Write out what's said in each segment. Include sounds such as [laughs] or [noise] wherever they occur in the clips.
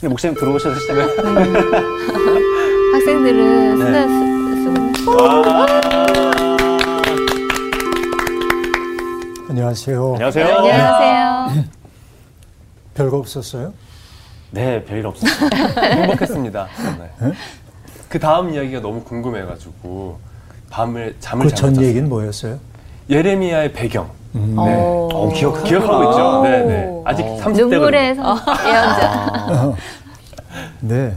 근데 목사님 들어오셔서 시작해. [laughs] 학생들은 네. 수다 쓰- 쓰고 안녕하세요. 안녕하세요. 안녕하세요. 별거 없었어요? 네, 별일 없었어요. [laughs] 행복했습니다. 그 다음 이야기가 너무 궁금해가지고 밤을 잠을 그잘 전. 얘기는 뭐였어요? 예레미야의 배경. 음, 네. 오. 어, 기억 기억하고 있죠. 네, 네. 아직 30대거든요. 눈물의 성- [laughs] 예언자. [laughs] 네.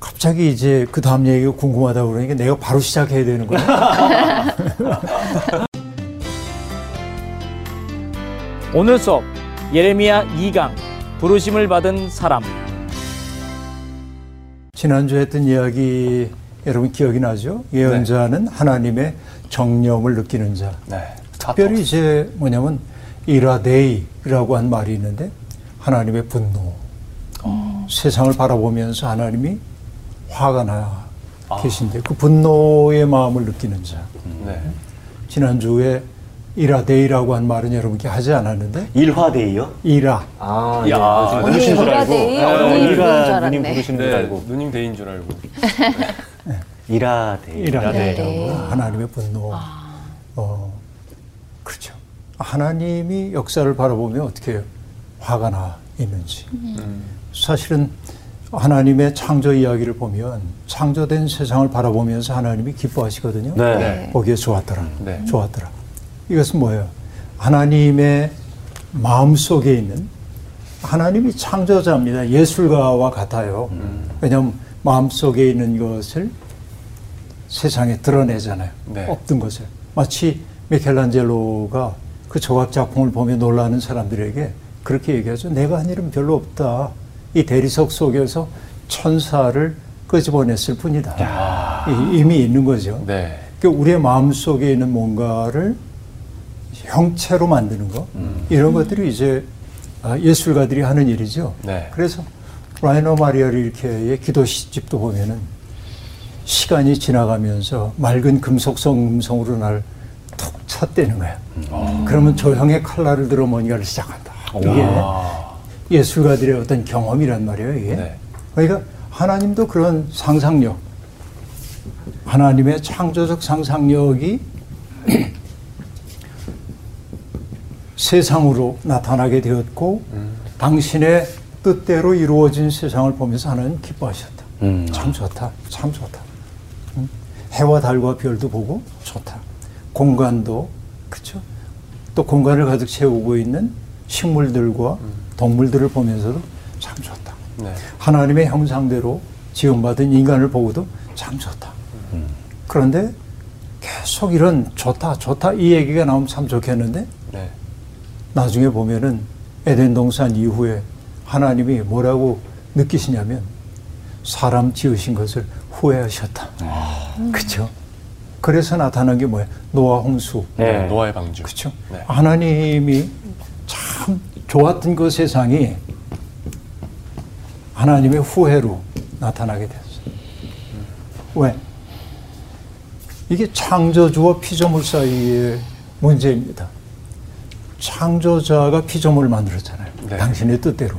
갑자기 이제 그 다음 얘기가 궁금하다고 그러니까 내가 바로 시작해야 되는 거야. [laughs] 오늘 수업 예레미야 2강 부르심을 받은 사람 지난주에 했던 이야기 여러분 기억이 나죠? 예언자는 하나님의 정념을 느끼는 자. 네. 특별히 이제 뭐냐면 이라데이라고 한 말이 있는데 하나님의 분노. 세상을 바라보면서 하나님이 화가 나 계신데 그 분노의 마음을 느끼는 자. 네. 지난주에 이라데이라고 한 말은 여러분께 하지 않았는데 일화데이요? 이라 아, 야, 아, 누님 부르신 줄 알고. 데이? 아, 누님 부르신 줄 일화. 누님 부르신 줄 네. 알고. 누님 대인 줄 알고. 일화데이. 이라데이라고 [laughs] 하나님의 분노. 어 그렇죠. 하나님이 역사를 바라보면 어떻게 화가 나 있는지. 음. 사실은 하나님의 창조 이야기를 보면 창조된 세상을 바라보면서 하나님이 기뻐하시거든요. 네. 네. 보기에 좋았더라. 네. 좋았더라. 이것은 뭐예요? 하나님의 마음 속에 있는 하나님이 창조자입니다. 예술가와 같아요. 왜냐하면 마음 속에 있는 것을 세상에 드러내잖아요. 네. 없던 것을. 마치 미켈란젤로가 그 조각 작품을 보며 놀라는 사람들에게 그렇게 얘기하죠. 내가 한 일은 별로 없다. 이 대리석 속에서 천사를 끄집어냈을 뿐이다. 이- 이미 있는 거죠. 네. 그 우리의 마음 속에 있는 뭔가를 형체로 만드는 거 이런 것들이 이제 아, 예술가들이 하는 일이죠. 네. 그래서 라이너 마리아 릴케의 기도 시집도 보면은 시간이 지나가면서 맑은 금속성 음성으로 날 툭 쳤대는 거야. 그러면 조형의 칼날을 들어 뭔가를 시작한다. 이게 예술가들의 어떤 경험이란 말이에요. 이게. 네. 그러니까 하나님도 그런 상상력, 하나님의 창조적 상상력이 [clears throat] 세상으로 나타나게 되었고 당신의 뜻대로 이루어진 세상을 보면서 하나님 기뻐하셨다. 음. 참 좋다. 참 좋다. 음? 해와 달과 별도 보고 좋다. 공간도 그렇죠. 또 공간을 가득 채우고 있는 식물들과 동물들을 보면서도 참 좋다. 네. 하나님의 형상대로 지음받은 인간을 보고도 참 좋다. 그런데 계속 이런 좋다, 좋다 이 얘기가 나오면 참 좋겠는데 네. 나중에 보면은 에덴 동산 이후에 하나님이 뭐라고 느끼시냐면 사람 지으신 것을 후회하셨다. 그렇죠? 그래서 나타난 게 뭐야? 노아 홍수. 네. 노아의 방주. 그렇죠? 네. 하나님이 참 좋았던 그 세상이 하나님의 후회로 나타나게 됐어요. 왜? 이게 창조주와 피조물 사이의 문제입니다. 창조자가 피조물을 만들었잖아요. 네. 당신의 뜻대로.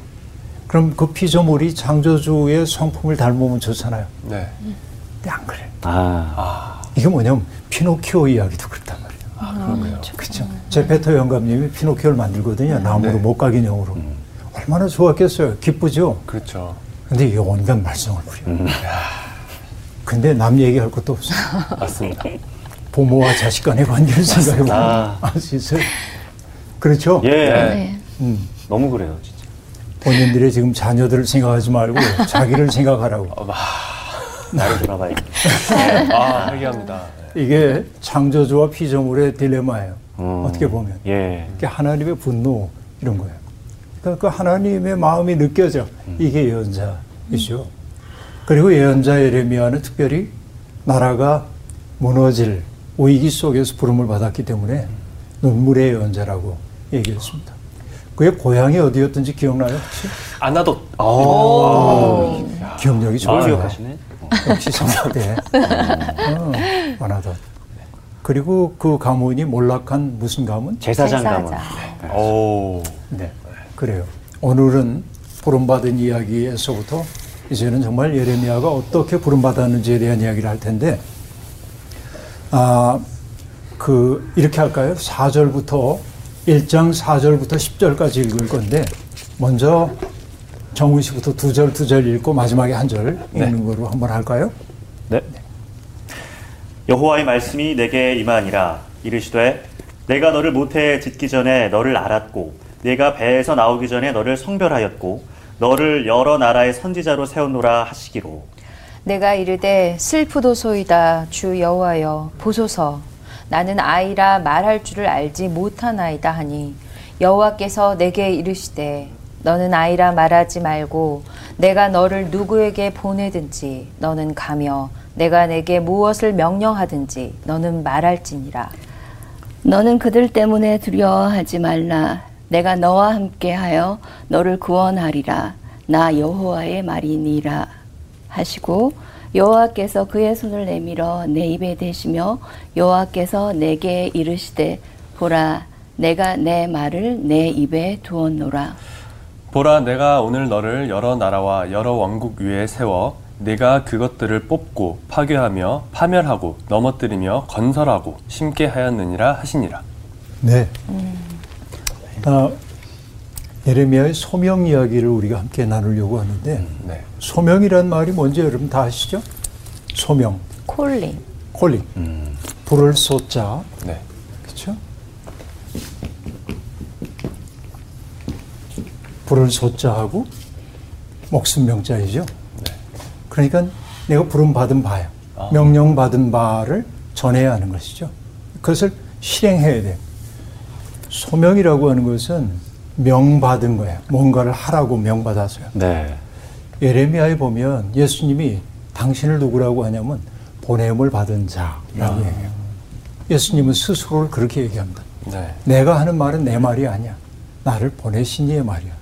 그럼 그 피조물이 창조주의 성품을 닮으면 좋잖아요. 네. 근데 안 그래. 아. 이게 뭐냐면 피노키오 이야기도 그렇단 말이에요. 아, 그런가요? 그렇죠. 제페토 영감님이 피노키오를 만들거든요. 나무로 네. 못가인형으로 얼마나 좋았겠어요. 기쁘죠. 그렇죠. 근데 이게 온갖 말썽을 부려. 근데 남 얘기할 것도 없어. [laughs] 맞습니다. 부모와 자식 간의 관계를 생각해 보면 아. 알수 있어요. 그렇죠. 예. 네. 음, 너무 그래요, 진짜. 본인들의 지금 자녀들을 생각하지 말고 [laughs] 자기를 생각하라고. 어, 마- 나를 돌아봐야겠다. [laughs] 아, 회개합니다. 네. 이게 창조주와 피조물의 딜레마예요. 음. 어떻게 보면. 예. 그게 하나님의 분노 이런 거예요. 그러니까 그 하나님의 마음이 느껴져. 이게 예언자이죠. 그리고 예언자 예레미야는 특별히 나라가 무너질 위기 속에서 부름을 받았기 때문에 눈물의 예언자라고 얘기했습니다. 그의 고향이 어디였든지 기억나요 혹시? 아나도. 기억력이 아, 좋아요. 기억하시네. 역시 성대. 어, 아나도. 그리고 그 가문이 몰락한 무슨 가문? 제사장 가문. 제사장. 오. 네, 그래요. 오늘은 부름받은 이야기에서부터 이제는 정말 예레미야가 어떻게 부름받았는지에 대한 이야기를 할 텐데, 아, 그, 이렇게 할까요? 4절부터, 1장 4절부터 10절까지 읽을 건데, 먼저 정훈 씨부터 두 절, 두 절 읽고 마지막에 한 절 읽는 거로 한번 할까요? 네. 여호와의 말씀이 내게 임하니라 이르시되 내가 너를 모태에 짓기 전에 너를 알았고 내가 배에서 나오기 전에 너를 성별하였고 너를 여러 나라의 선지자로 세웠노라 하시기로 내가 이르되 슬프도소이다 주 여호와여 보소서 나는 아이라 말할 줄을 알지 못하나이다 하니 여호와께서 내게 이르시되 너는 아이라 말하지 말고 내가 너를 누구에게 보내든지 너는 가며 내가 내게 무엇을 명령하든지 너는 말할지니라. 너는 그들 때문에 두려워하지 말라. 내가 너와 함께하여 너를 구원하리라. 나 여호와의 말이니라. 하시고 여호와께서 그의 손을 내밀어 내 입에 대시며 여호와께서 내게 이르시되 보라 내가 내 말을 내 입에 두었노라 보라 내가 오늘 너를 여러 나라와 여러 왕국 위에 세워 네가 그것들을 뽑고 파괴하며 파멸하고 넘어뜨리며 건설하고 심게 하였느니라 하시니라. 네. 아, 예레미야의 소명 이야기를 우리가 함께 나누려고 하는데, 네. 소명이란 말이 뭔지 여러분 다 아시죠? 소명, 콜링 콜링, 불을 쏟자, 네. 그렇죠? 불을 쏟자하고 목숨 명자이죠. 그러니까 내가 부름 받은 바야, 명령 받은 바를 전해야 하는 것이죠. 그것을 실행해야 돼. 소명이라고 하는 것은 명받은 거야. 뭔가를 하라고 명받아서요. 네. 예레미야에 보면 예수님이 당신을 누구라고 하냐면 보냄을 받은 자라고 얘기해요. 예수님은 스스로를 그렇게 얘기합니다. 네. 내가 하는 말은 내 말이 아니야. 나를 보내신 이의 말이야.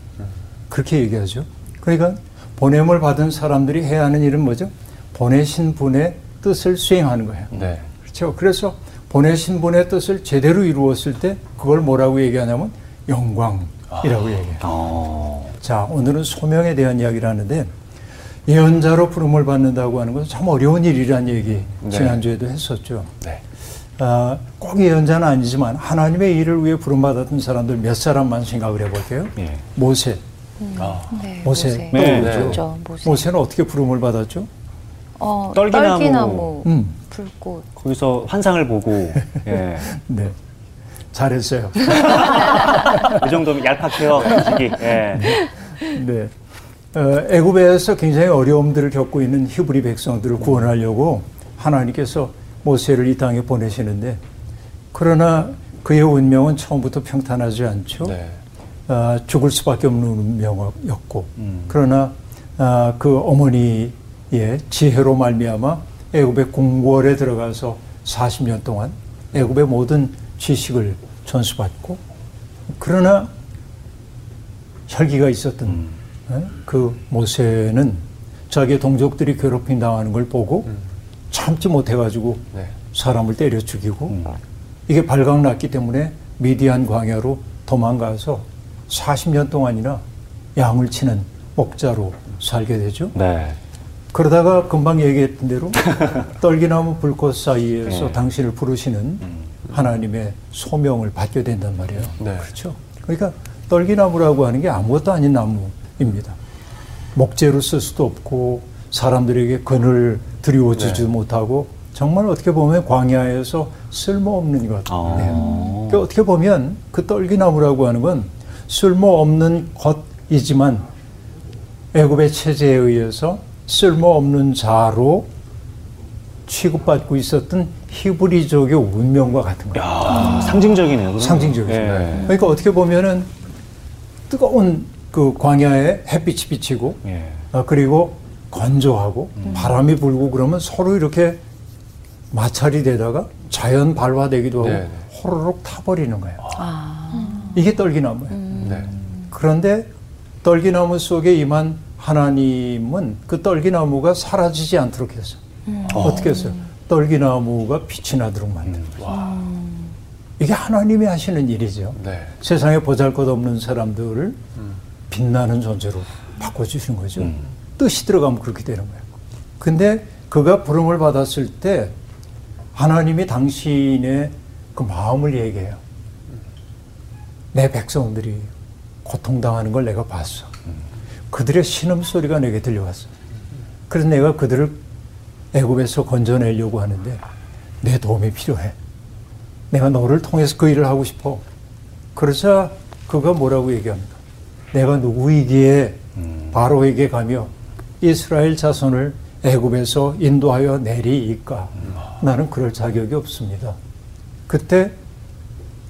그렇게 얘기하죠. 그러니까 보냄을 받은 사람들이 해야 하는 일은 뭐죠? 보내신 분의 뜻을 수행하는 거예요. 네. 그렇죠. 그래서 보내신 분의 뜻을 제대로 이루었을 때 그걸 뭐라고 얘기하냐면 영광이라고 얘기해요. 어. 자, 오늘은 소명에 대한 이야기를 하는데 예언자로 부름을 받는다고 하는 것은 참 어려운 일이라는 얘기 네. 지난주에도 했었죠. 네. 아, 꼭 예언자는 아니지만 하나님의 일을 위해 부름받았던 사람들 몇 사람만 생각을 해볼게요. 예. 모세. 아. 네, 모세. 모세. 네, 네. 그렇죠, 모세. 모세는 어떻게 부름을 받았죠? 어, 떨기나무. 떨기나무, 음, 불꽃. 거기서 환상을 보고 [laughs] 예. 네. 잘했어요. 이 [laughs] 정도면 얄팍해요 솔직히 예. 네. 어, 애굽에서 굉장히 어려움들을 겪고 있는 히브리 백성들을 구원하려고 하나님께서 모세를 이 땅에 보내시는데 그러나 그의 운명은 처음부터 평탄하지 않죠. 네. 아, 죽을 수밖에 없는 운명이었고 그러나 아, 그 어머니의 지혜로 말미암아 애굽의 궁궐에 들어가서 40년 동안 애굽의 모든 지식을 전수받고 그러나 혈기가 있었던 예? 그 모세는 자기의 동족들이 괴롭힘 당하는 걸 보고 참지 못해가지고 네. 사람을 때려 죽이고 이게 발각났기 때문에 미디안 광야로 도망가서 40년 동안이나 양을 치는 목자로 살게 되죠. 네. 그러다가 금방 얘기했던 대로 [laughs] 떨기나무 불꽃 사이에서 네. 당신을 부르시는 하나님의 소명을 받게 된단 말이에요. 네. 그렇죠. 그러니까 떨기나무라고 하는 게 아무것도 아닌 나무입니다. 목재로 쓸 수도 없고 사람들에게 근을 드리워주지 네. 못하고 정말 어떻게 보면 광야에서 쓸모없는 것. 어. 네. 그러니까 어떻게 보면 그 떨기나무라고 하는 건 쓸모없는 것이지만 애굽의 체제에 의해서 쓸모없는 자로 취급받고 있었던 히브리족의 운명과 같은 거예요. 야, 상징적이네요. 상징적이죠. 예. 그러니까 어떻게 보면은 뜨거운 그 광야에 햇빛이 비치고 예. 어, 그리고 건조하고 바람이 불고 그러면 서로 이렇게 마찰이 되다가 자연 발화되기도 하고 네, 네. 호로록 타버리는 거예요. 아, 이게 떨기나무예요. 네. 그런데 떨기나무 속에 임한 하나님은 그 떨기나무가 사라지지 않도록 했어요. 어떻게 했어요? 떨기나무가 빛이 나도록 만든 거예요. 이게 하나님이 하시는 일이죠. 네. 세상에 보잘 것 없는 사람들을 빛나는 존재로 바꿔주시는 거죠. 뜻이 들어가면 그렇게 되는 거예요. 근데 그가 부름을 받았을 때 하나님이 당신의 그 마음을 얘기해요. 내 백성들이 고통당하는 걸 내가 봤어. 그들의 신음소리가 내게 들려왔어. 그래서 내가 그들을 애굽에서 건져내려고 하는데 내 도움이 필요해. 내가 너를 통해서 그 일을 하고 싶어. 그러자 그가 뭐라고 얘기합니까? 내가 누구이기에 바로에게 가며 이스라엘 자손을 애굽에서 인도하여 내리이까? 나는 그럴 자격이 없습니다. 그때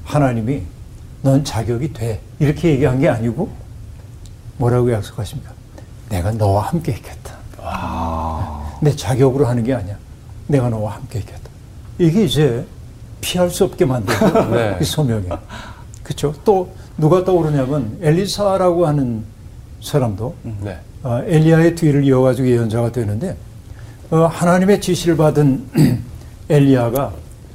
하나님이 넌 자격이 돼. 이렇게 얘기한 게 아니고 뭐라고 약속하십니까? 내가 너와 함께 있겠다. 내 자격으로 하는 게 아니야. 내가 너와 함께 있겠다. 이게 이제 피할 수 없게 만드는 [laughs] 네. 이 소명이에요. 그렇죠? 또 누가 떠오르냐면 엘리사라고 하는 사람도 네. 어, 엘리야의 뒤를 이어가지고 예언자가 되는데 어, 하나님의 지시를 받은 [clears throat] 엘리야가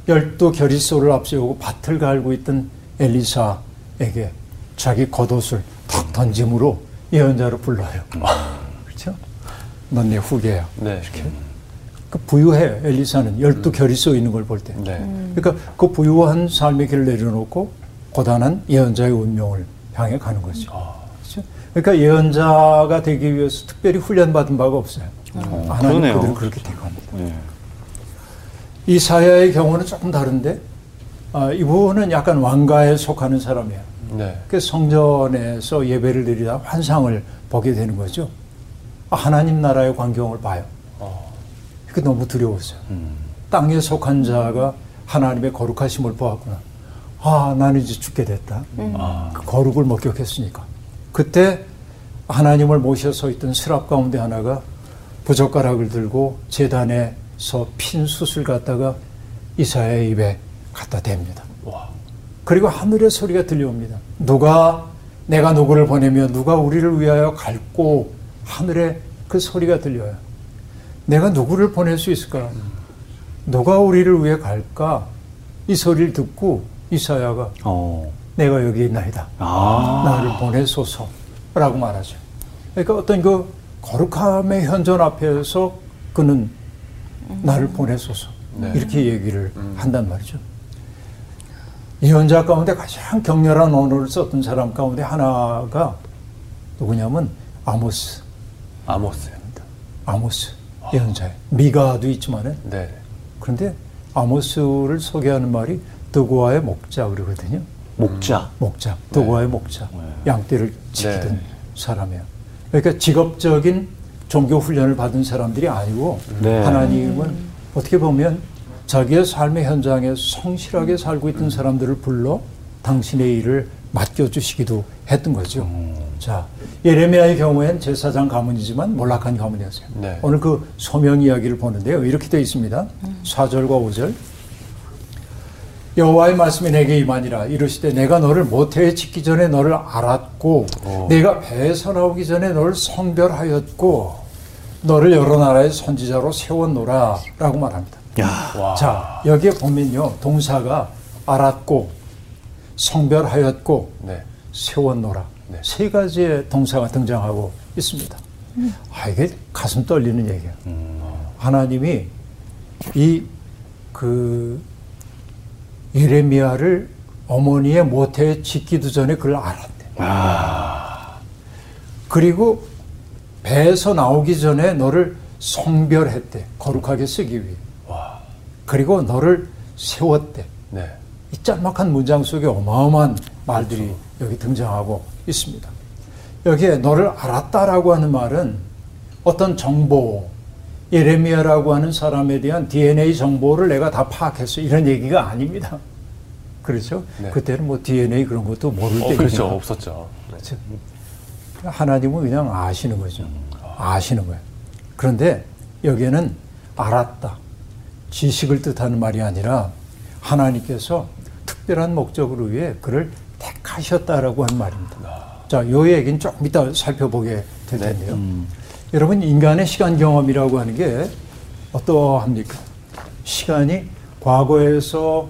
열두 결의소를 앞세우고 밭을 갈고 있던 엘리사에게 자기 겉옷을 탁 던짐으로 예언자로 불러요. 그렇죠? 넌 내 후계야. 네. 그 부유해 엘리사는 열두 결의소 있는 걸 볼 때. 네. 그러니까 그 부유한 삶의 길을 내려놓고 고단한 예언자의 운명을 향해 가는 거죠. 그렇죠? 그러니까 예언자가 되기 위해서 특별히 훈련받은 바가 없어요. 하나님 그러네요. 그들을 그렇게 택합니다. 예. 이사야의 경우는 조금 다른데 아, 이분은 약간 왕가에 속하는 사람이에요. 네. 그 성전에서 예배를 드리다 환상을 보게 되는 거죠. 아, 하나님 나라의 광경을 봐요. 그 너무 두려웠어요. 땅에 속한 자가 하나님의 거룩하심을 보았구나. 아, 나는 이제 죽게 됐다. 그 거룩을 목격했으니까. 그때 하나님을 모셔 서 있던 스랍 가운데 하나가 부젓가락을 들고 재단에서 핀 숯을 갖다가 이사야의 입에 갖다 댑니다. 와. 그리고 하늘의 소리가 들려옵니다. 누가 내가 누구를 보내며 누가 우리를 위하여 갈고 하늘의 그 소리가 들려요. 내가 누구를 보낼 수 있을까? 누가 우리를 위해 갈까? 이 소리를 듣고 이사야가 어. 내가 여기 있나이다. 아. 나를 보내소서라고 말하죠. 그러니까 어떤 그 거룩함의 현존 앞에서 그는 나를 보내소서 네. 이렇게 얘기를 한단 말이죠. 예언자 가운데 가장 격렬한 언어를 썼던 사람 가운데 하나가 누구냐면 아모스, 아모스요. 아모스 예언자예요. 미가도 있지만은 네. 그런데 아모스를 소개하는 말이 드고아의 목자 그러거든요. 목자. 목자, 도구와의 목자, 양떼를 지키던 네. 사람이에요. 그러니까 직업적인 종교 훈련을 받은 사람들이 아니고 네. 하나님은 어떻게 보면 자기의 삶의 현장에 성실하게 살고 있던 사람들을 불러 당신의 일을 맡겨주시기도 했던 거죠. 자, 예레미야의 경우엔 제사장 가문이지만 몰락한 가문이었어요. 네. 오늘 그 소명 이야기를 보는데요. 이렇게 되어 있습니다. 4절과 5절. 여호와의 말씀이 내게 임하니라 이르시되 내가 너를 모태에 짓기 전에 너를 알았고 오. 내가 배에서 나오기 전에 너를 성별하였고 너를 여러 나라의 선지자로 세웠노라 라고 말합니다. 야. 와. 자 여기에 보면요 동사가 알았고 성별하였고 네. 세웠노라 네. 세 가지의 동사가 등장하고 있습니다. 아 이게 가슴 떨리는 얘기예요. 하나님이 이 그 예레미야를 어머니의 모태에 짓기도 전에 그걸 알았대. 그리고 배에서 나오기 전에 너를 성별했대. 거룩하게 쓰기 위해. 와. 그리고 너를 세웠대. 네. 이 짤막한 문장 속에 어마어마한 말들이 여기 등장하고 있습니다. 여기에 너를 알았다라고 하는 말은 어떤 정보, 예레미야라고 하는 사람에 대한 DNA 정보를 내가 다 파악했어. 이런 얘기가 아닙니다. 그렇죠? 네. 그때는 뭐 DNA 그런 것도 모를 어. 그렇죠. 없었죠. 네. 그렇죠. 하나님은 그냥 아시는 거죠. 아시는 거예요. 그런데 여기에는 알았다. 지식을 뜻하는 말이 아니라 하나님께서 특별한 목적으로 위해 그를 택하셨다라고 하는 말입니다. 자, 요 얘기는 조금 이따 살펴보게 될 네. 텐데요. 여러분, 인간의 시간 경험이라고 하는 게 어떠합니까? 시간이 과거에서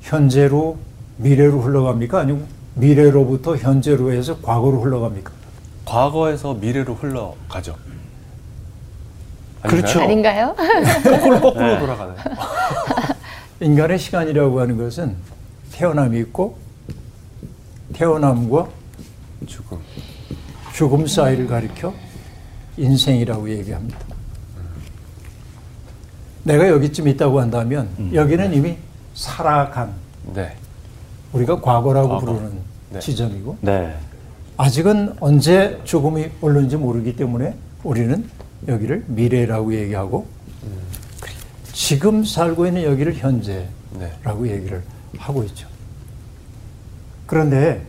현재로 미래로 흘러갑니까? 아니면 미래로부터 현재로 해서 과거로 흘러갑니까? 과거에서 미래로 흘러가죠. 그렇죠. 아닌가요? 거꾸로 거꾸로 네. 돌아가네. [laughs] 인간의 시간이라고 하는 것은 태어남이 있고 태어남과 죽음. 죽음 사이를 가리켜 인생이라고 얘기합니다. 내가 여기쯤 있다고 한다면 여기는 이미 살아간 네. 우리가 과거라고 과거. 부르는 네. 지점이고 네. 아직은 언제 죽음이 올는지 모르기 때문에 우리는 여기를 미래라고 얘기하고 지금 살고 있는 여기를 현재라고 네. 얘기를 하고 있죠. 그런데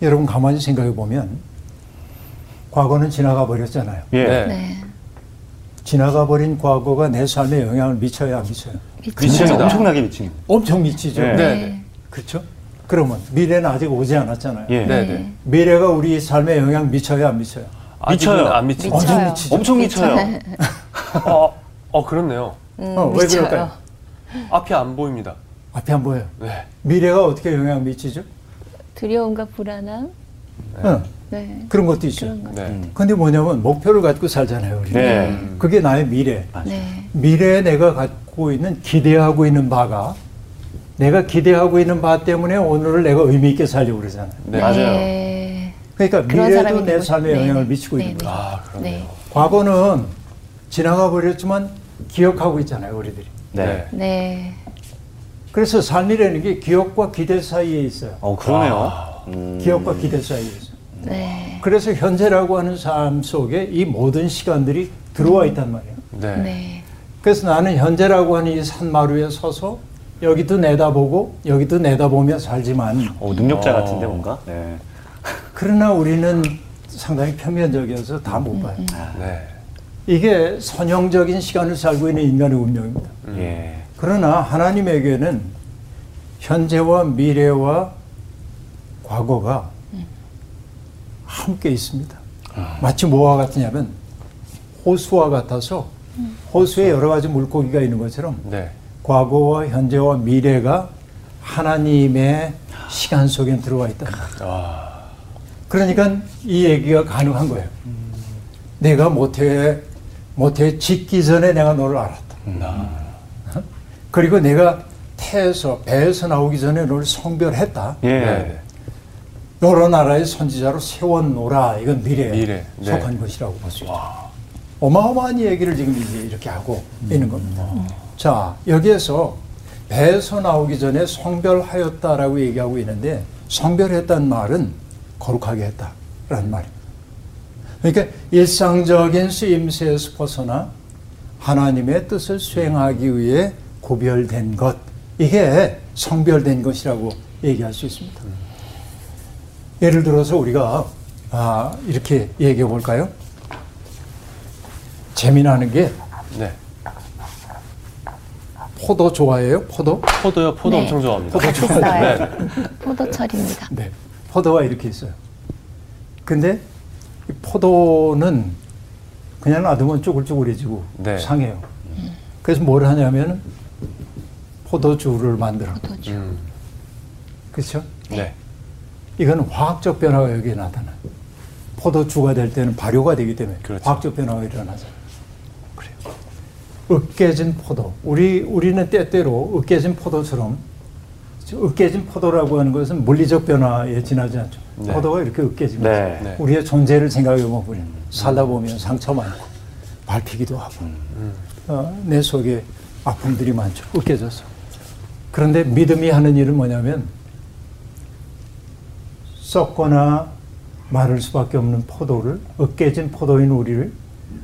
여러분 가만히 생각해 보면 과거는 지나가 버렸잖아요. 예. 네. 네. 지나가 버린 과거가 내 삶에 영향을 미쳐야 안 미쳐요? 미칩니다. 엄청나게 미친. 엄청 미치죠. 네. 네. 네. 그렇죠? 그러면 미래는 아직 오지 않았잖아요. 예. 네. 네. 미래가 우리 삶에 영향 미쳐야 안 미쳐요? 미쳐요. 안 미치죠. 미쳐요. 엄청 미치죠. 엄청 미쳐요. 어, 어 그렇네요. 음, 어, 왜 미쳐요. 그럴까요? 앞이 안 보입니다. 앞에 안 보여요. 네. 미래가 어떻게 영향 미치죠? 두려움과 불안함. 어, 네. 그런 것도 있죠. 그런 거. 네. 음. 근데 뭐냐면 목표를 갖고 살잖아요. 우리는. 네. 그게 나의 미래. 네. 미래에 내가 갖고 있는 기대하고 있는 바가 내가 기대하고 있는 바 때문에 오늘을 내가 의미 있게 살려고 그러잖아요. 네. 맞아요. 네. 그러니까 미래도 내 삶에 싶- 영향을 네. 미치고 네, 있는 네. 거예요. 아. 네. 과거는 지나가 버렸지만 기억하고 있잖아요, 우리들이. 네. 네. 그래서 삶이라는 게 기억과 기대 사이에 있어요. 어, 그러네요. 음. 기억과 기대 사이에 있어요. 네. 그래서 현재라고 하는 삶 속에 이 모든 시간들이 들어와 있단 말이에요. 네. 네. 그래서 나는 현재라고 하는 이 산마루에 서서 여기도 내다보고 여기도 내다보며 살지만 어, 능력자 어. 같은데 뭔가? 네. 그러나 우리는 상당히 표면적이어서 다 못 봐요. 네. 이게 선형적인 시간을 살고 있는 인간의 운명입니다. 예. 그러나 하나님에게는 현재와 미래와 과거가 함께 있습니다. 마치 뭐와 같으냐면 호수와 같아서 호수에 여러 가지 물고기가 있는 것처럼 네. 과거와 현재와 미래가 하나님의 시간 속에 들어와 있다. 아, 그러니까 이 얘기가 가능한 거예요. 내가 모태 모태 짓기 전에 내가 너를 알았다. 어? 그리고 내가 태에서 배에서 나오기 전에 너를 성별했다. 예. 네. 네. 여러 나라의 선지자로 세웠노라. 이건 미래에 미래, 네. 속한 것이라고 볼 수 있죠. 어마어마한 얘기를 지금 이제 이렇게 하고 있는 겁니다. 자, 여기에서 배에서 나오기 전에 성별하였다라고 얘기하고 있는데 성별했다는 말은 거룩하게 했다라는 말입니다. 그러니까 일상적인 쓰임새에서 벗어나 하나님의 뜻을 수행하기 위해 구별된 것 이게 성별된 것이라고 얘기할 수 있습니다. 예를 들어서 우리가 아, 이렇게 얘기해 볼까요? 재미나는 게 네. 포도 좋아해요? 포도? 포도요. 포도 네. 엄청 좋아합니다. 포도 [laughs] 좋아요. 네. 포도철입니다. 네. 포도가 이렇게 있어요. 근데 이 포도는 그냥 놔두면 쭈글쭈글해지고 네. 상해요. 그래서 뭘 하냐면 포도주를 만들어. 포도주. 음. 그렇죠? 네. 이건 화학적 변화가 여기에 나타나요. 포도주가 될 때는 발효가 되기 때문에 그렇죠. 화학적 변화가 일어나죠. 그래요. 으깨진 포도. 우리 우리는 때때로 으깨진 포도처럼 으깨진 포도라고 하는 것은 물리적 변화에 지나지 않죠. 네. 포도가 이렇게 으깨집니다. 네. 네. 우리의 존재를 생각해 보면 살다 보면 상처 많고 밟히기도 하고 어, 내 속에 아픔들이 많죠. 으깨져서. 그런데 믿음이 하는 일은 뭐냐면 썩거나 마를 수밖에 없는 포도를 으깨진 포도인 우리를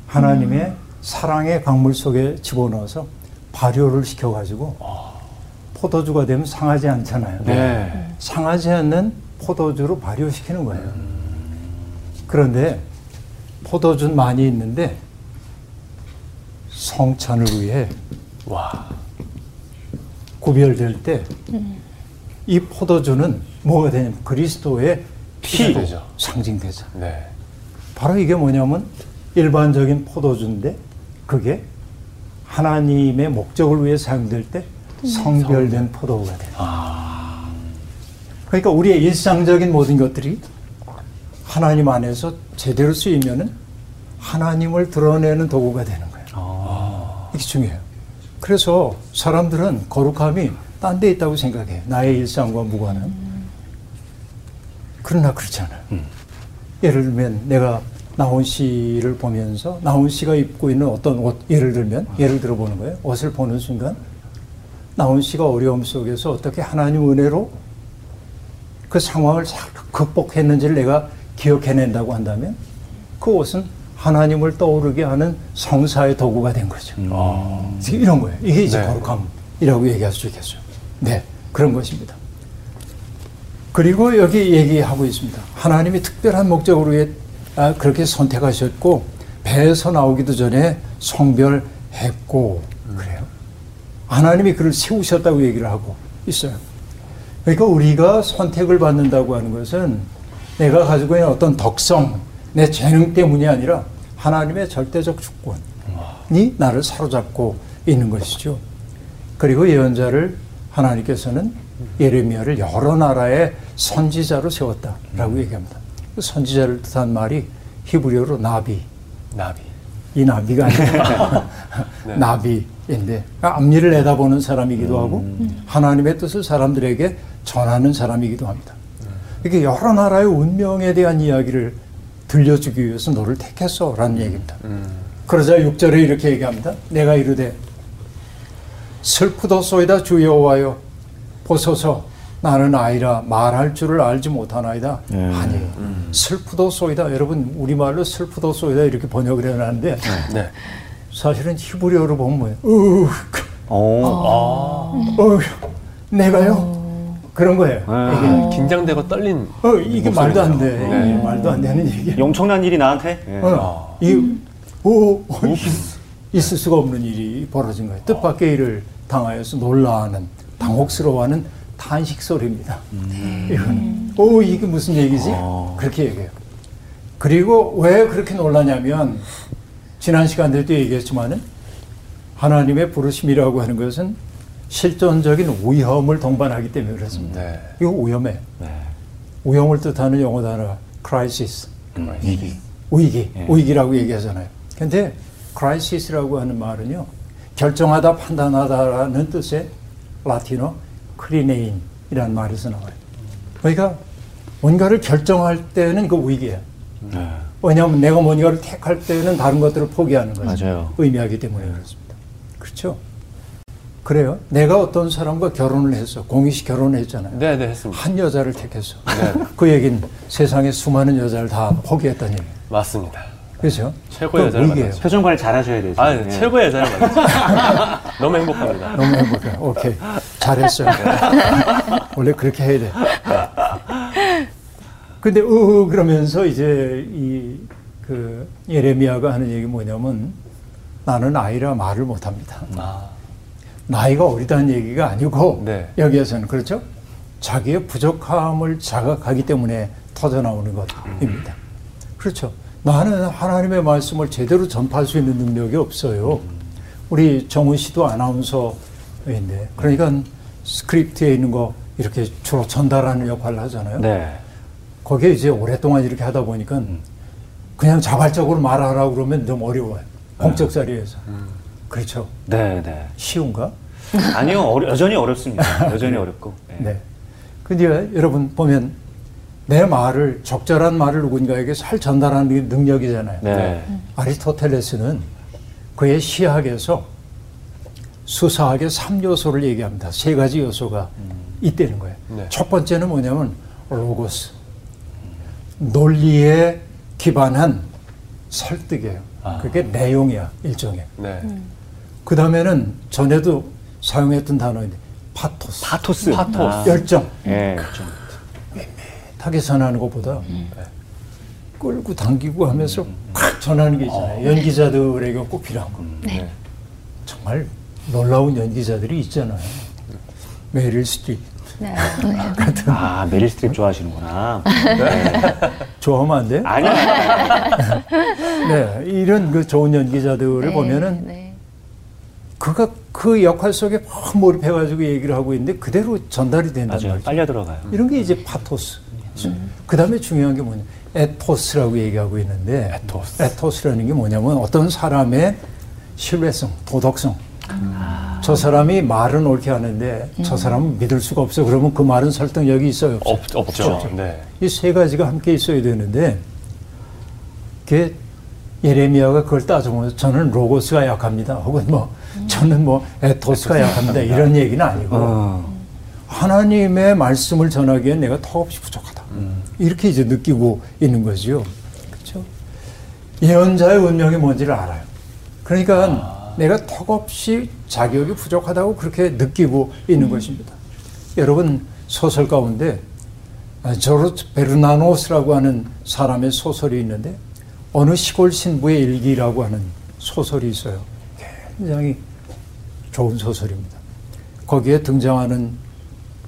하나님의 사랑의 강물 속에 집어넣어서 발효를 시켜가지고 포도주가 되면 상하지 않잖아요. 네. 상하지 않는 포도주로 발효시키는 거예요. 그런데 포도주는 많이 있는데 성찬을 위해 와. 구별될 때 이 포도주는 뭐가 되냐면 그리스도의 되죠. 상징되죠. 네. 바로 이게 뭐냐면 일반적인 포도주인데 그게 하나님의 목적을 위해 사용될 때 성별된 포도가 돼요. 그러니까 우리의 일상적인 모든 것들이 하나님 안에서 제대로 쓰이면은 하나님을 드러내는 도구가 되는 거예요. 아. 이게 중요해요. 그래서 사람들은 거룩함이 딴 데 있다고 생각해. 나의 일상과 무관한. 그러나 그렇지 않아요. 예를 들면 내가 나훈 씨를 보면서 나훈 씨가 입고 있는 어떤 옷, 예를 들면, 예를 들어 보는 거예요. 옷을 보는 순간, 나훈 씨가 어려움 속에서 어떻게 하나님 은혜로 그 상황을 잘 극복했는지를 내가 기억해낸다고 한다면 그 옷은 하나님을 떠오르게 하는 성사의 도구가 된 거죠. 지금 이런 거예요. 이게 이제 네. 거룩함이라고 얘기할 수 있겠죠. 네, 그런 것입니다. 그리고 여기 얘기하고 있습니다. 하나님이 특별한 목적으로 해- 아, 그렇게 선택하셨고 배에서 나오기도 전에 성별했고 그래요. 하나님이 그를 세우셨다고 얘기를 하고 있어요. 그러니까 우리가 선택을 받는다고 하는 것은 내가 가지고 있는 어떤 덕성, 내 재능 때문이 아니라 하나님의 절대적 주권이 나를 사로잡고 있는 것이죠. 그리고 예언자를 하나님께서는 예레미야를 여러 나라의 선지자로 세웠다라고 얘기합니다. 그 선지자를 뜻한 말이 히브리어로 나비, 나비. 이 나비가 아니라 [laughs] 네. 나비 인데 그러니까 앞니를 내다보는 사람이기도 하고 하나님의 뜻을 사람들에게 전하는 사람이기도 합니다. 이렇게 여러 나라의 운명에 대한 이야기를 들려주기 위해서 너를 택했어 라는 얘기입니다. 그러자 6절에 이렇게 얘기합니다. 내가 이르되 슬프도소이다 주 여호와여 보소서 나는 아이라 말할 줄을 알지 못하나이다. 네. 아니 슬프도소이다. 여러분 우리말로 슬프도소이다 이렇게 번역을 해놨는데 네. 사실은 히브리어로 보면 뭐예요? 으, 오. 어, 내가요? 그런 거예요. 이게, 긴장되고 떨린. 어, 이게 말도 안 돼. 네. 이게 말도 안 되는 얘기야. 엄청난 일이 나한테? 예. 어, 이, 오, 있을 수가 없는 일이 벌어진 거예요. 뜻밖의 일을 당하여서 놀라하는, 당혹스러워하는 탄식 소리입니다. 이거는. 오, 이게 무슨 얘기지? 그렇게 얘기해요. 그리고 왜 그렇게 놀라냐면, 지난 시간들도 얘기했지만은, 하나님의 부르심이라고 하는 것은 실존적인 위험을 동반하기 때문에 그렇습니다. 네. 이거 위험해요. 네. 위험을 뜻하는 영어 단어 crisis 위기. 위기 예. 위기라고 얘기하잖아요. 근데 crisis라고 하는 말은요 결정하다 판단하다라는 뜻의 라틴어 크리네인이라는 말에서 나와요. 그러니까 뭔가를 결정할 때는 그 위기예요. 네. 왜냐하면 내가 뭔가를 택할 때는 다른 것들을 포기하는 거죠. 맞아요. 의미하기 때문에 그렇습니다. 그렇죠? 그래요. 내가 어떤 사람과 결혼을 해서 공희 씨 결혼을 했잖아요. 네, 네, 했습니다. 한 여자를 택했어. 네. 그 얘기는 세상에 수많은 여자를 다 포기했다는 얘기예요. 맞습니다. 그렇죠? 최고의 그 여자를. 만났죠. 표정 관리 잘 하셔야 되죠. 아, 예. 최고의 여자를 만났죠. 너무 행복합니다. 너무 행복해. 오케이. 잘했어요. 원래 그렇게 해야 돼. 근데, 으, 그러면서 이제 이, 그, 예레미야가 하는 얘기 뭐냐면 나는 아이라 말을 못합니다. 아, 나이가 어리다는 얘기가 아니고 네. 여기에서는 그렇죠? 자기의 부족함을 자각하기 때문에 터져 나오는 것입니다. 그렇죠. 나는 하나님의 말씀을 제대로 전파할 수 있는 능력이 없어요. 우리 정훈 씨도 아나운서인데 그러니까 스크립트에 있는 거 이렇게 주로 전달하는 역할을 하잖아요. 네. 거기에 이제 오랫동안 이렇게 하다 보니까 그냥 자발적으로 말하라고 그러면 너무 어려워요. 공적 자리에서. 그렇죠. 네, 네. 쉬운가? 아니요, 어려- 여전히 어렵습니다. [laughs] 여전히 어렵고. 예. 네. 근데 여러분 보면 내 말을 적절한 말을 누군가에게 잘 전달하는 게 능력이잖아요. 네. 아리스토텔레스는 그의 시학에서 수사학의 3요소를 얘기합니다. 세 가지 요소가 있다는 거예요. 네. 첫 번째는 뭐냐면 로고스. 논리에 기반한 설득이에요. 그게 내용이야, 일종의. 네. 그 다음에는 전에도 사용했던 단어인데 파토스. 파토스. 파토스. 열정. 예. 좀. 타게 전하는 것보다 끌고 당기고 하면서 콱 전하는 게 있잖아요. 연기자들에게 꼭 필요한 거. 네. 정말 놀라운 연기자들이 있잖아요. 메릴 스트립. 네. 아, 메릴 스트립 좋아하시는구나. [laughs] 좋아하면 안 돼? 아니요. [laughs] 네. 이런 그 좋은 연기자들을 네, 보면은 네. 그가 그 역할 속에 막 몰입해가지고 얘기를 하고 있는데 그대로 전달이 맞아요. 말이죠. 빨려 들어가요. 이런 게 이제 파토스. 그 다음에 중요한 게 뭐냐. 에토스라고 얘기하고 있는데 에토스. 에토스라는 게 뭐냐면 어떤 사람의 신뢰성, 도덕성. 저 사람이 말은 옳게 하는데 저 사람은 믿을 수가 없어. 그러면 그 말은 설득력이 있어요. 없어요? 없, 없죠. 네. 이 세 가지가 함께 있어야 되는데 그게 예레미야가 그걸 따져보면서 저는 로고스가 약합니다. 혹은 뭐 저는 뭐 에토스가 약합니다. 이런 얘기는 아니고 어. 하나님의 말씀을 전하기엔 내가 턱없이 부족하다. 이렇게 이제 느끼고 있는 거죠. 그렇죠? 예언자의 운명이 뭔지를 알아요. 그러니까 내가 턱없이 자격이 부족하다고 그렇게 느끼고 있는 것입니다. 여러분 소설 가운데 아, 조르트 베르나노스라고 하는 사람의 소설이 있는데 어느 시골 신부의 일기라고 하는 소설이 있어요. 굉장히 좋은 소설입니다. 거기에 등장하는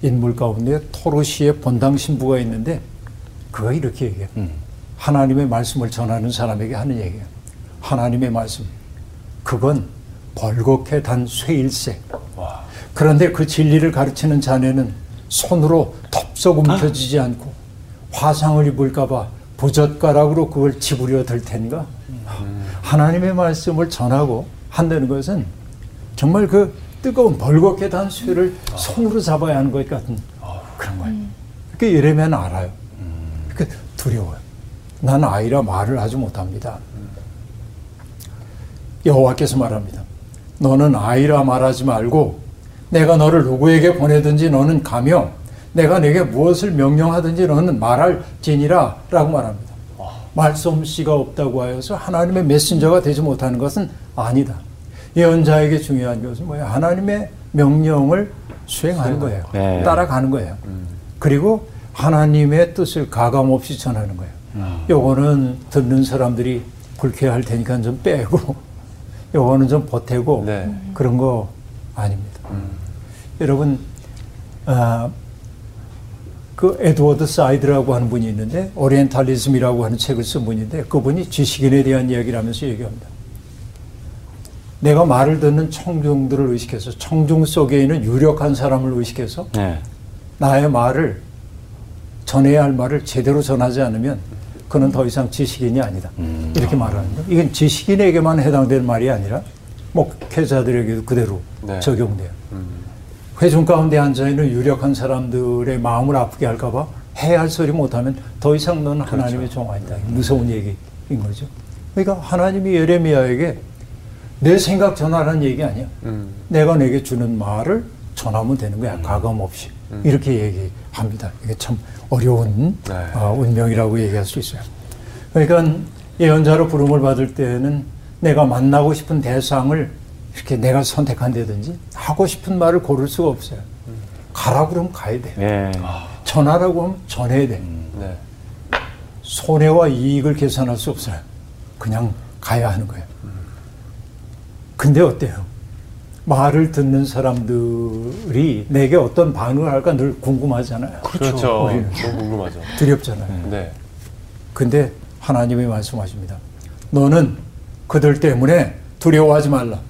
인물 가운데 토르시의 본당 신부가 있는데 그가 이렇게 얘기해요. 하나님의 말씀을 전하는 사람에게 하는 얘기예요. 하나님의 말씀. 그건 벌겋게 단 쇠일세. 그런데 그 진리를 가르치는 자네는 손으로 덥석 움켜쥐지 않고 화상을 입을까봐 부젓가락으로 그걸 집으려 들 텐가? 하나님의 말씀을 전하고 한다는 것은 정말 그 뜨거운 벌겋게 단 쇠를 손으로 잡아야 하는 것 같은 그런 거예요. 그게 예레미야는 알아요. 그 두려워요. 나는 아이라 말을 하지 못합니다. 여호와께서 말합니다. 너는 아이라 말하지 말고 내가 너를 누구에게 보내든지 너는 가며 내가 내게 무엇을 명령하든지 너는 말할 지니라 라고 말합니다. 말솜씨가 없다고 하여서 하나님의 메신저가 되지 못하는 것은 아니다. 예언자에게 중요한 것은 뭐예요? 하나님의 명령을 수행하는 거예요. 네. 따라가는 거예요. 그리고 하나님의 뜻을 가감 없이 전하는 거예요. 요거는 듣는 사람들이 불쾌할 테니까 좀 빼고 요거는 좀 보태고 네. 그런 거 아닙니다. 여러분 아, 그 에드워드 사이드라고 하는 분이 있는데 오리엔탈리즘이라고 하는 책을 쓴 분인데 그분이 지식인에 대한 이야기를 하면서 얘기합니다. 내가 말을 듣는 청중들을 의식해서 청중 속에 있는 유력한 사람을 의식해서 네. 나의 말을 전해야 할 말을 제대로 전하지 않으면 그는 더 이상 지식인이 아니다. 이렇게 말하는 거. 이건 지식인에게만 해당되는 말이 아니라 목회자들에게도 그대로 네. 적용돼요. 회중 가운데 앉아 있는 유력한 사람들의 마음을 아프게 할까봐 해야 할 소리 못하면 더 이상 너는 하나님의 종 아니다. 무서운 얘기인 거죠. 그러니까 하나님이 예레미야에게 내 생각 전하라는 얘기 아니야. 음. 내가 내게 주는 말을 전하면 되는 거야. 가감 없이. 이렇게 얘기합니다. 이게 참 어려운 네. 어, 운명이라고 얘기할 수 있어요. 그러니까 예언자로 부름을 받을 때는 내가 만나고 싶은 대상을 이렇게 내가 선택한다든지 하고 싶은 말을 고를 수가 없어요. 가라고 그러면 가야 돼요. 네. 전하라고 하면 전해야 돼. 네. 손해와 이익을 계산할 수 없어요. 그냥 가야 하는 거예요. 근데 어때요? 말을 듣는 사람들이 내게 어떤 반응을 할까 늘 궁금하잖아요. 그렇죠. 우리는. 너무 궁금하죠. 두렵잖아요. 네. 근데 하나님이 말씀하십니다. 너는 그들 때문에 두려워하지 말라.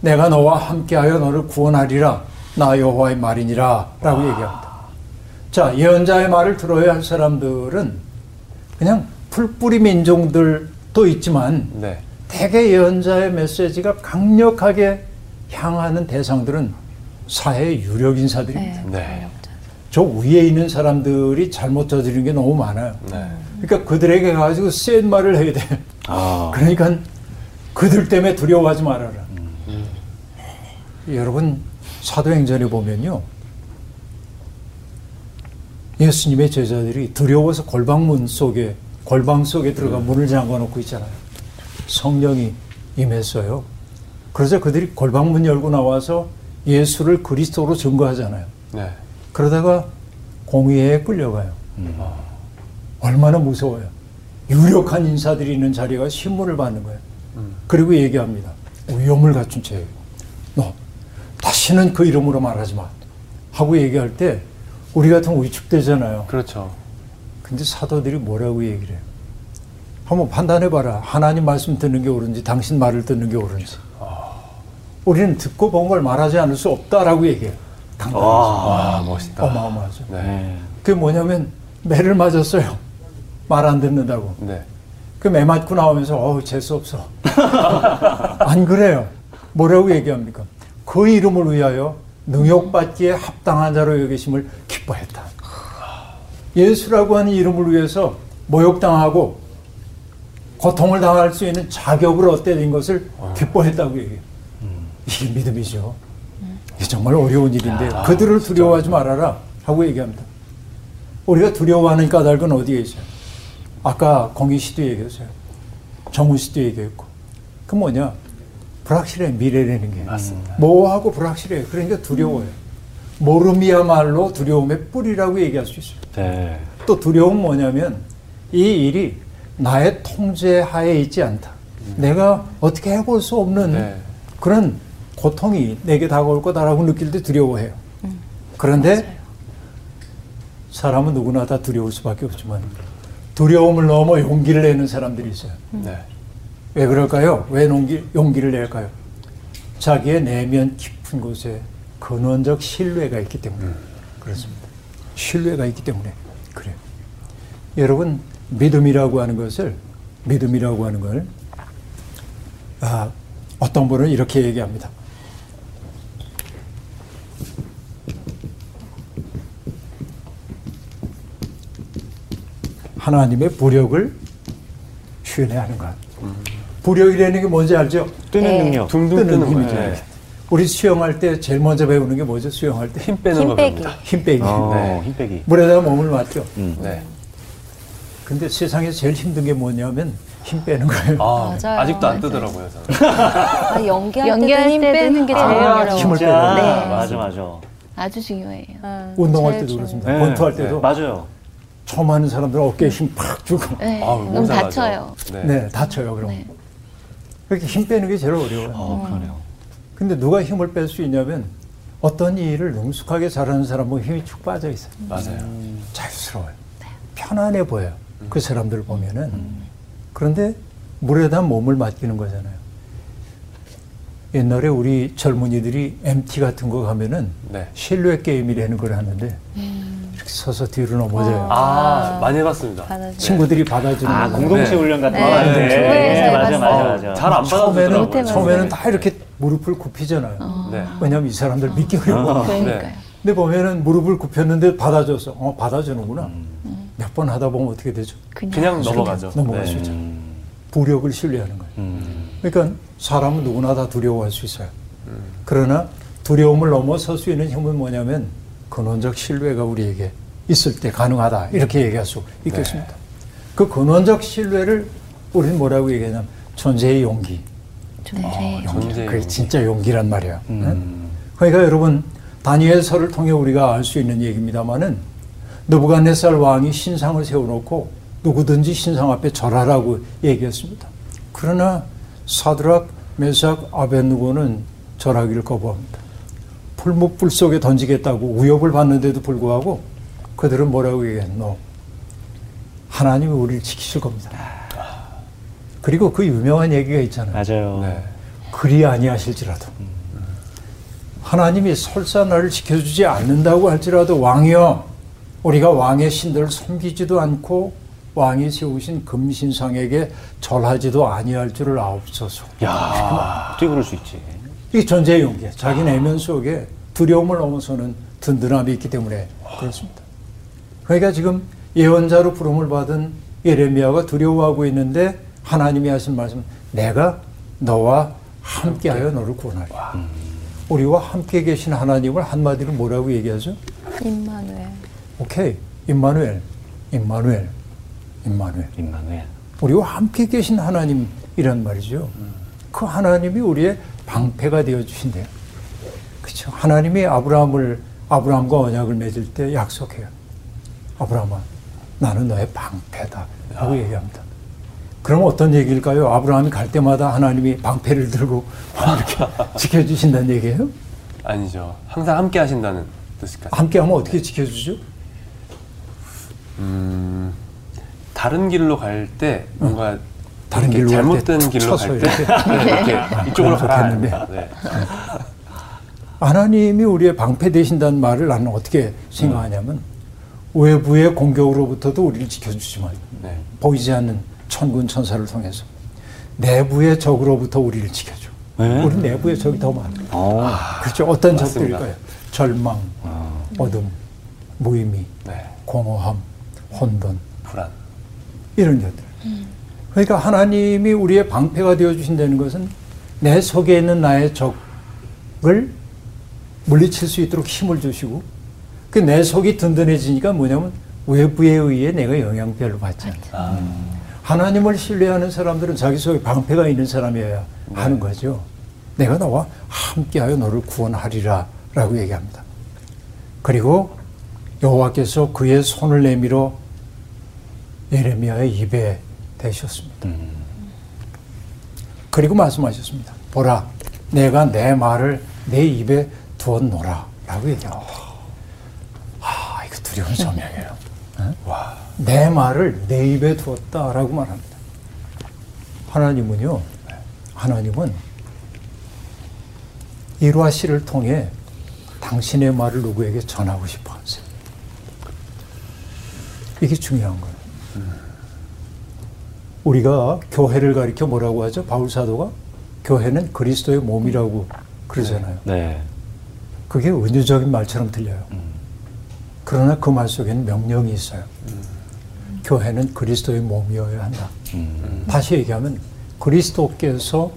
내가 너와 함께하여 너를 구원하리라. 나 여호와의 말이니라. 라고 얘기합니다. 자, 예언자의 말을 들어야 할 사람들은 그냥 풀뿌리 민족들도 있지만 네. 대개 예언자의 메시지가 강력하게 향하는 대상들은 사회의 유력 인사들입니다. 네. 네. 저 위에 있는 사람들이 잘못 저지른 게 너무 많아요. 네. 그러니까 그들에게 가지고 센 말을 해야 돼. 아. 그러니까 그들 때문에 두려워하지 말아라. 여러분 사도행전에 보면요. 예수님의 제자들이 두려워서 골방문 속에 골방 속에 들어가 문을 잠가 놓고 있잖아요. 성령이 임했어요. 그래서 그들이 골방문 열고 나와서 예수를 그리스도로 증거하잖아요. 네. 그러다가 공의회에 끌려가요. 얼마나 무서워요. 유력한 인사들이 있는 자리가 신문을 받는 거예요. 그리고 얘기합니다. 위험을 갖춘 죄예요. 너 다시는 그 이름으로 말하지 마. 하고 얘기할 때 우리 같으면 위축되잖아요. 그렇죠. 근데 사도들이 뭐라고 얘기를 해요? 한번 판단해 봐라. 하나님 말씀 듣는 게 옳은지 당신 말을 듣는 게 옳은지. 우리는 듣고 본 걸 말하지 않을 수 없다라고 얘기해요. 당당하죠. 와, 멋있다. 어마어마하죠. 네. 네. 그게 뭐냐면 매를 맞았어요. 말 안 듣는다고. 네. 그매 맞고 나오면서 어우 재수 없어. [laughs] 안 그래요. 뭐라고 얘기합니까? 그 이름을 위하여 능욕받기에 합당한 자로 여기심을 기뻐했다. 예수라고 하는 이름을 위해서 모욕당하고 고통을 당할 수 있는 자격을 얻게 된 것을 기뻐했다고 얘기해요. 이게 믿음이죠. 이게 정말 어려운 일인데 그들을 두려워하지 말아라 하고 얘기합니다. 우리가 두려워하는 까닭은 어디에 있어요? 아까 공희 씨도 얘기했어요. 정우 씨도 얘기했고. 그 뭐냐? 불확실해 미래라는 게. 맞습니다. 모호하고 불확실해. 그러니까 두려워요. 모름이야말로 두려움의 뿌리라고 얘기할 수 있어요. 네. 또 두려움은 뭐냐면 이 일이 나의 통제하에 있지 않다. 내가 어떻게 해볼 수 없는 네. 그런 고통이 내게 다가올 거다라고 느낄 때 두려워해요. 그런데 사람은 누구나 다 두려울 수밖에 없지만 두려움을 넘어 용기를 내는 사람들이 있어요. 네. 왜 그럴까요? 왜 용기, 용기를 낼까요? 자기의 내면 깊은 곳에 근원적 신뢰가 있기 때문에 그렇습니다. 신뢰가 있기 때문에 그래요. 여러분 믿음이라고 하는 것을 믿음이라고 하는 걸 아, 어떤 분은 이렇게 얘기합니다. 하나님의 부력을 신뢰하는 것. 부력이라는 게 뭔지 알죠? 뜨는 네. 능력. 둥둥 뜨는 뜨는 힘이죠. 거예요. 네. 우리 수영할 때 제일 먼저 배우는 게 뭐죠? 수영할 때? 힘 빼는 거힘 빼기. 힘 빼기. 어, 네. 힘 빼기. 물에다가 몸을 맞죠. 음. 네. 근데 세상에서 제일 힘든 게 뭐냐면 힘 빼는 거예요. 아, 맞아요. 아직도 안 맞아요. 뜨더라고요, 저는. 아, 연기할, 연기할 때도 힘 때도 빼는 게 제일 힘 빼는 어려워. 힘을 진짜. 빼고. 네. 맞아, 맞아. 아주 중요해요. 아, 운동할 때도 중요해요. 그렇습니다. 네. 권투할 때도 맞아요. 처음 하는 사람들은 어깨에 힘 팍 주고 네, 아우, 너무 몸살 다쳐요. 나죠. 네. 네, 다쳐요. 그럼 네. 그렇게 힘 빼는 게 제일 어려워요. 어, 그러네요. 근데 누가 힘을 뺄 수 있냐면 어떤 일을 능숙하게 잘하는 사람은 힘이 쭉 빠져 있어요. 맞아요. 자유스러워요. 편안해 보여요. 그 사람들 보면은. 그런데 물에다 몸을 맡기는 거잖아요. 옛날에 우리 젊은이들이 MT 같은 거 가면은 네. 실루엣 게임이라는 걸 하는데 이렇게 서서 뒤로 넘어져요. 아, 많이 해봤습니다. 친구들이 받아주는 아, 거. 공동체 네. 훈련 같은 네. 거 하는데. 네. 교회에서 맞아, 맞아, 해봤어요. 맞아. 잘 안 받아주더라고요. 처음에는 다 이렇게 무릎을 굽히잖아요. 네. 왜냐하면 이 사람들 믿기 어려워. 그러니까요. 근데 보면은 무릎을 굽혔는데 받아줘서 어 받아주는구나. 음. 몇번 하다 보면 어떻게 되죠? 그냥 넘어가죠. 넘어갈 네. 수 있죠. 음. 부력을 신뢰하는 거예요. 음. 그러니까 사람은 누구나 다 두려워할 수 있어요. 그러나 두려움을 넘어설 수 있는 힘은 뭐냐면 근원적 신뢰가 우리에게 있을 때 가능하다 이렇게 얘기할 수 있겠습니다. 그 근원적 신뢰를 우리는 뭐라고 얘기하냐면 존재의 용기. 존재. 존재의 그게 용기. 진짜 용기란 말이야. 응? 음. 그러니까 여러분 다니엘서를 통해 우리가 알 수 있는 얘기입니다만은 느부갓네살 왕이 신상을 세워놓고 누구든지 신상 앞에 절하라고 얘기했습니다. 그러나 사드락, 메삭, 아벤누고는 절하기를 거부합니다. 풀목불 속에 던지겠다고 위협을 받는데도 불구하고 그들은 뭐라고 얘기했노? 하나님이 우리를 지키실 겁니다. 그리고 그 유명한 얘기가 있잖아요. 맞아요. 네. 그리 아니하실지라도 하나님이 설사 나를 지켜주지 않는다고 할지라도 왕이여 우리가 왕의 신들을 섬기지도 않고 왕이 세우신 금신상에게 절하지도 아니할 줄을 아옵소서. 야, 어떻게 그럴 수 있지? 이게 존재의 용기야. 자기 내면 속에 두려움을 넘어서는 든든함이 있기 때문에 그렇습니다. 그러니까 지금 예언자로 부름을 받은 예레미야가 두려워하고 있는데 하나님이 하신 말씀, 내가 너와 함께하여 너를 구원하리라. 우리와 함께 계신 하나님을 한마디로 뭐라고 얘기하죠? 임마누엘. 오케이, 임마누엘, 임마누엘, 임마누엘. 임마누엘. 우리와 함께 계신 하나님이란 말이죠. 그 하나님이 우리의 방패가 되어 주신대요. 그렇죠. 하나님이 아브라함을 아브라함과 언약을 맺을 때 약속해요. 아브라함아, 나는 너의 방패다. 라고 얘기합니다. 그럼 어떤 얘기일까요? 아브라함이 갈 때마다 하나님이 방패를 들고 이렇게 [laughs] 지켜주신다는 얘기예요? 아니죠. 항상 함께 하신다는 뜻일까요? 함께 하면 어떻게 지켜주죠? 음, 다른 길로 갈 때 뭔가 다른 길로 잘못된 툭 길로 갈 때 이렇게. 이렇게 [laughs] 이쪽으로 그럼 가라. 네. 하나님이 우리의 방패 되신다는 말을 나는 어떻게 생각하냐면 외부의 공격으로부터도 우리를 지켜주지만 네. 보이지 않는 천군 천사를 통해서 내부의 적으로부터 우리를 지켜줘. 네? 우리 내부의 적이 더 많아. 어. 그렇죠. 어떤 맞습니다. 적들일까요? 절망, 어둠, 무의미, 네. 공허함, 혼돈 불안. 이런 것들. 그러니까 하나님이 우리의 방패가 되어 주신다는 것은 내 속에 있는 나의 적을 물리칠 수 있도록 힘을 주시고 그 내 속이 든든해지니까 뭐냐면 외부에 의해 내가 영향 별로 받지 않아. 하나님을 신뢰하는 사람들은 자기 속에 방패가 있는 사람이어야 하는 거죠. 내가 너와 함께하여 너를 구원하리라 라고 얘기합니다. 그리고 여호와께서 그의 손을 내밀어 예레미야의 입에 대셨습니다. 그리고 말씀하셨습니다. 보라, 내가 내 말을 내 입에 두었노라. 라고 얘기합니다. 아, 이거 두려운 [laughs] 소명이에요. 와. 내 말을 내 입에 두었다 라고 말합니다. 하나님은요, 하나님은 일화 시를 통해 당신의 말을 누구에게 전하고 싶어 하세요. 이게 중요한 거예요. 우리가 교회를 가리켜 뭐라고 하죠? 바울 사도가 교회는 그리스도의 몸이라고 그러잖아요. 네. 그게 은유적인 말처럼 들려요. 그러나 그 말 속에는 명령이 있어요. 교회는 그리스도의 몸이어야 한다. 다시 얘기하면 그리스도께서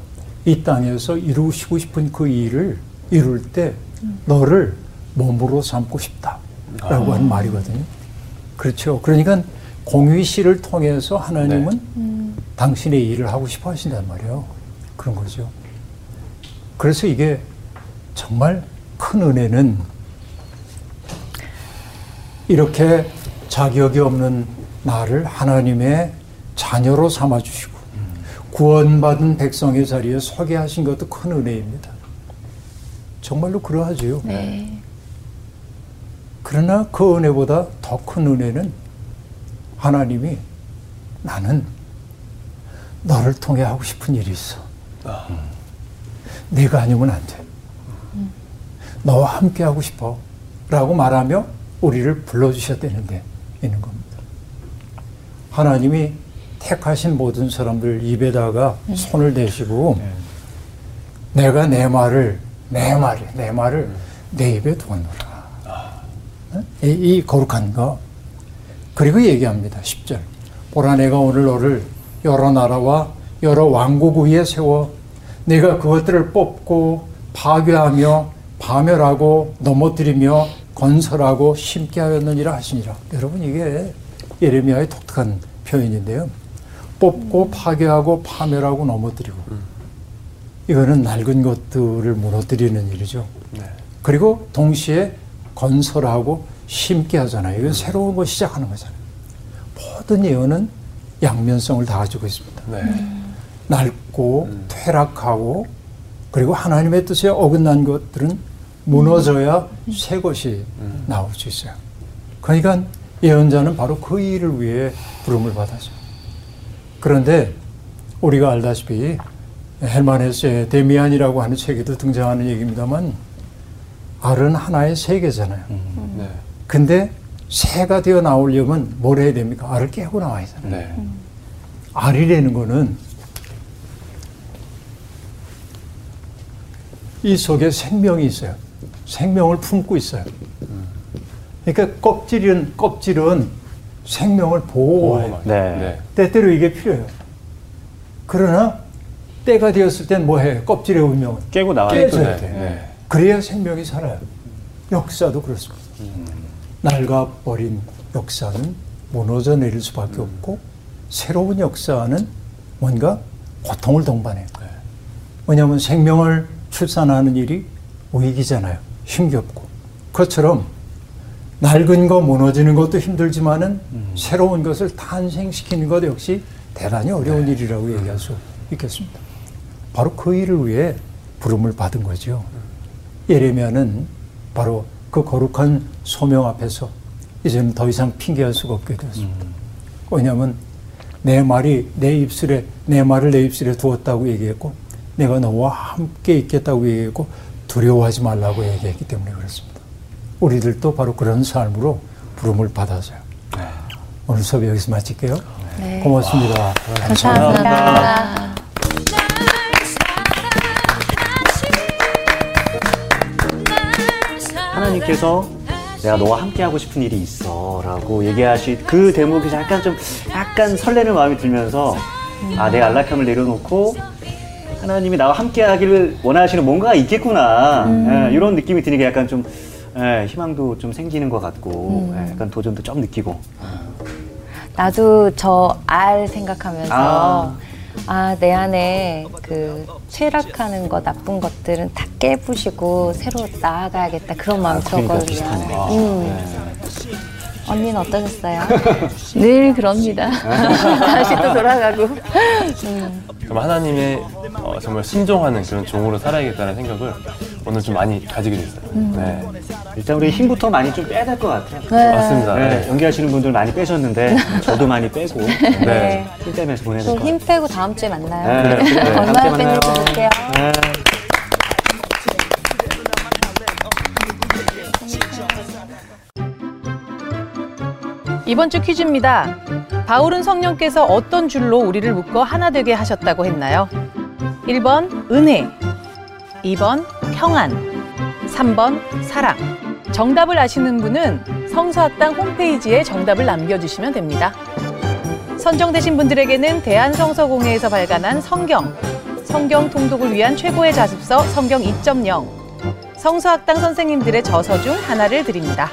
이 땅에서 이루시고 싶은 그 일을 이룰 때 너를 몸으로 삼고 싶다라고 하는 말이거든요. 그렇죠. 그러니까 공의시를 통해서 하나님은 당신의 일을 하고 싶어 하신단 말이에요. 그런 거죠. 그래서 이게 정말 큰 은혜는 이렇게 자격이 없는 나를 하나님의 자녀로 삼아주시고 구원받은 백성의 자리에 서게 하신 것도 큰 은혜입니다. 정말로 그러하지요. 네. 그러나 그 은혜보다 더 큰 은혜는 하나님이 나는 너를 통해 하고 싶은 일이 있어. 내가 아니면 안 돼. 너와 함께 하고 싶어. 라고 말하며 우리를 불러주셨다는 게 있는 겁니다. 하나님이 택하신 모든 사람들 입에다가 손을 대시고 내가 내 말을 내 말이 내 말을 내 입에 두었노라. 이, 이 거룩한 거. 그리고 얘기합니다. 10절. 보라 내가 오늘 너를 여러 나라와 여러 왕국 위에 세워 내가 그것들을 뽑고 파괴하며 파멸하고 넘어뜨리며 건설하고 심게 하였느니라 하시니라. 여러분 이게 예레미야의 독특한 표현인데요. 뽑고 파괴하고 파멸하고 넘어뜨리고 이거는 낡은 것들을 무너뜨리는 일이죠. 네. 그리고 동시에 건설하고 심게 하잖아요. 이건 새로운 거 시작하는 거잖아요. 모든 예언은 양면성을 다 가지고 있습니다. 네. 낡고 퇴락하고 그리고 하나님의 뜻에 어긋난 것들은 무너져야 새 것이 나올 수 있어요. 그러니까 예언자는 바로 그 일을 위해 부름을 받았죠. 그런데 우리가 알다시피 헬만헤스의 데미안이라고 하는 책에도 등장하는 얘기입니다만 알은 하나의 세계잖아요. 네. 근데 새가 되어 나오려면 뭘 해야 됩니까? 알을 깨고 나와야 되잖아요. 네. 알이라는 거는 이 속에 생명이 있어요. 생명을 품고 있어요. 그러니까 껍질은 껍질은 생명을 보호해요. 네. 네. 때때로 이게 필요해요. 그러나 때가 되었을 땐 뭐해? 껍질의 운명은 깨고 나가야 깨져야 네. 돼. 네. 그래야 생명이 살아요. 역사도 그렇습니다. 낡아버린 역사는 무너져 내릴 수밖에 없고 새로운 역사는 뭔가 고통을 동반해요. 왜냐하면 생명을 출산하는 일이 위기잖아요. 힘겹고. 그것처럼 낡은 거 무너지는 것도 힘들지만은 새로운 것을 탄생시키는 것 역시 대단히 어려운 일이라고 얘기할 수 있겠습니다. 바로 그 일을 위해 부름을 받은 거죠. 예레미야는 바로 그 거룩한 소명 앞에서 이제는 더 이상 핑계할 수가 없게 되었습니다. 왜냐하면 내 말이 내 입술에 내 말을 내 입술에 두었다고 얘기했고 내가 너와 함께 있겠다고 얘기했고 두려워하지 말라고 얘기했기 때문에 그렇습니다. 우리들도 바로 그런 삶으로 부름을 받아서요. 오늘 수업 여기서 마칠게요. 네. 고맙습니다. 감사합니다. 하나님께서 내가 너와 함께 하고 싶은 일이 있어라고 얘기하시 그 대목이 약간 좀 약간 설레는 마음이 들면서 아 내 안락함을 내려놓고 하나님이 나와 함께 하기를 원하시는 뭔가가 있겠구나. 예, 이런 느낌이 드니까 약간 좀 예, 희망도 좀 생기는 것 같고 예, 약간 도전도 좀 느끼고. 나도 저 알 생각하면서 아. 아, 내 안에 그 쇠락하는 것, 나쁜 것들은 다 깨부시고 새로 나아가야겠다. 그런 마음이 그러니까 들었거든요. 음. 언니는 어떠셨어요? 늘 그럽니다. [laughs] 다시 또 돌아가고. 그럼 하나님의 어, 정말 순종하는 그런 종으로 살아야겠다는 생각을 오늘 좀 많이 가지게 됐어요. 네. 일단 우리 힘부터 많이 좀 빼야 될 것 같아요. 맞습니다. 네, 네. 연기하시는 분들 많이 빼셨는데 저도 많이 빼고 [laughs] 네. 힘 빼면서 보내야 될또것 같아요. 힘 빼고 다음 주에 만나요. 네, 얼마나. 뺐는지 볼게요. 네. 이번 주 퀴즈입니다. 바울은 성령께서 어떤 줄로 우리를 묶어 하나 되게 하셨다고 했나요? 1번 은혜, 2번 평안, 3번 사랑. 정답을 아시는 분은 성서학당 홈페이지에 정답을 남겨주시면 됩니다. 선정되신 분들에게는 대한성서공회에서 발간한 성경, 성경 통독을 위한 최고의 자습서 성경 2.0, 성서학당 선생님들의 저서 중 하나를 드립니다.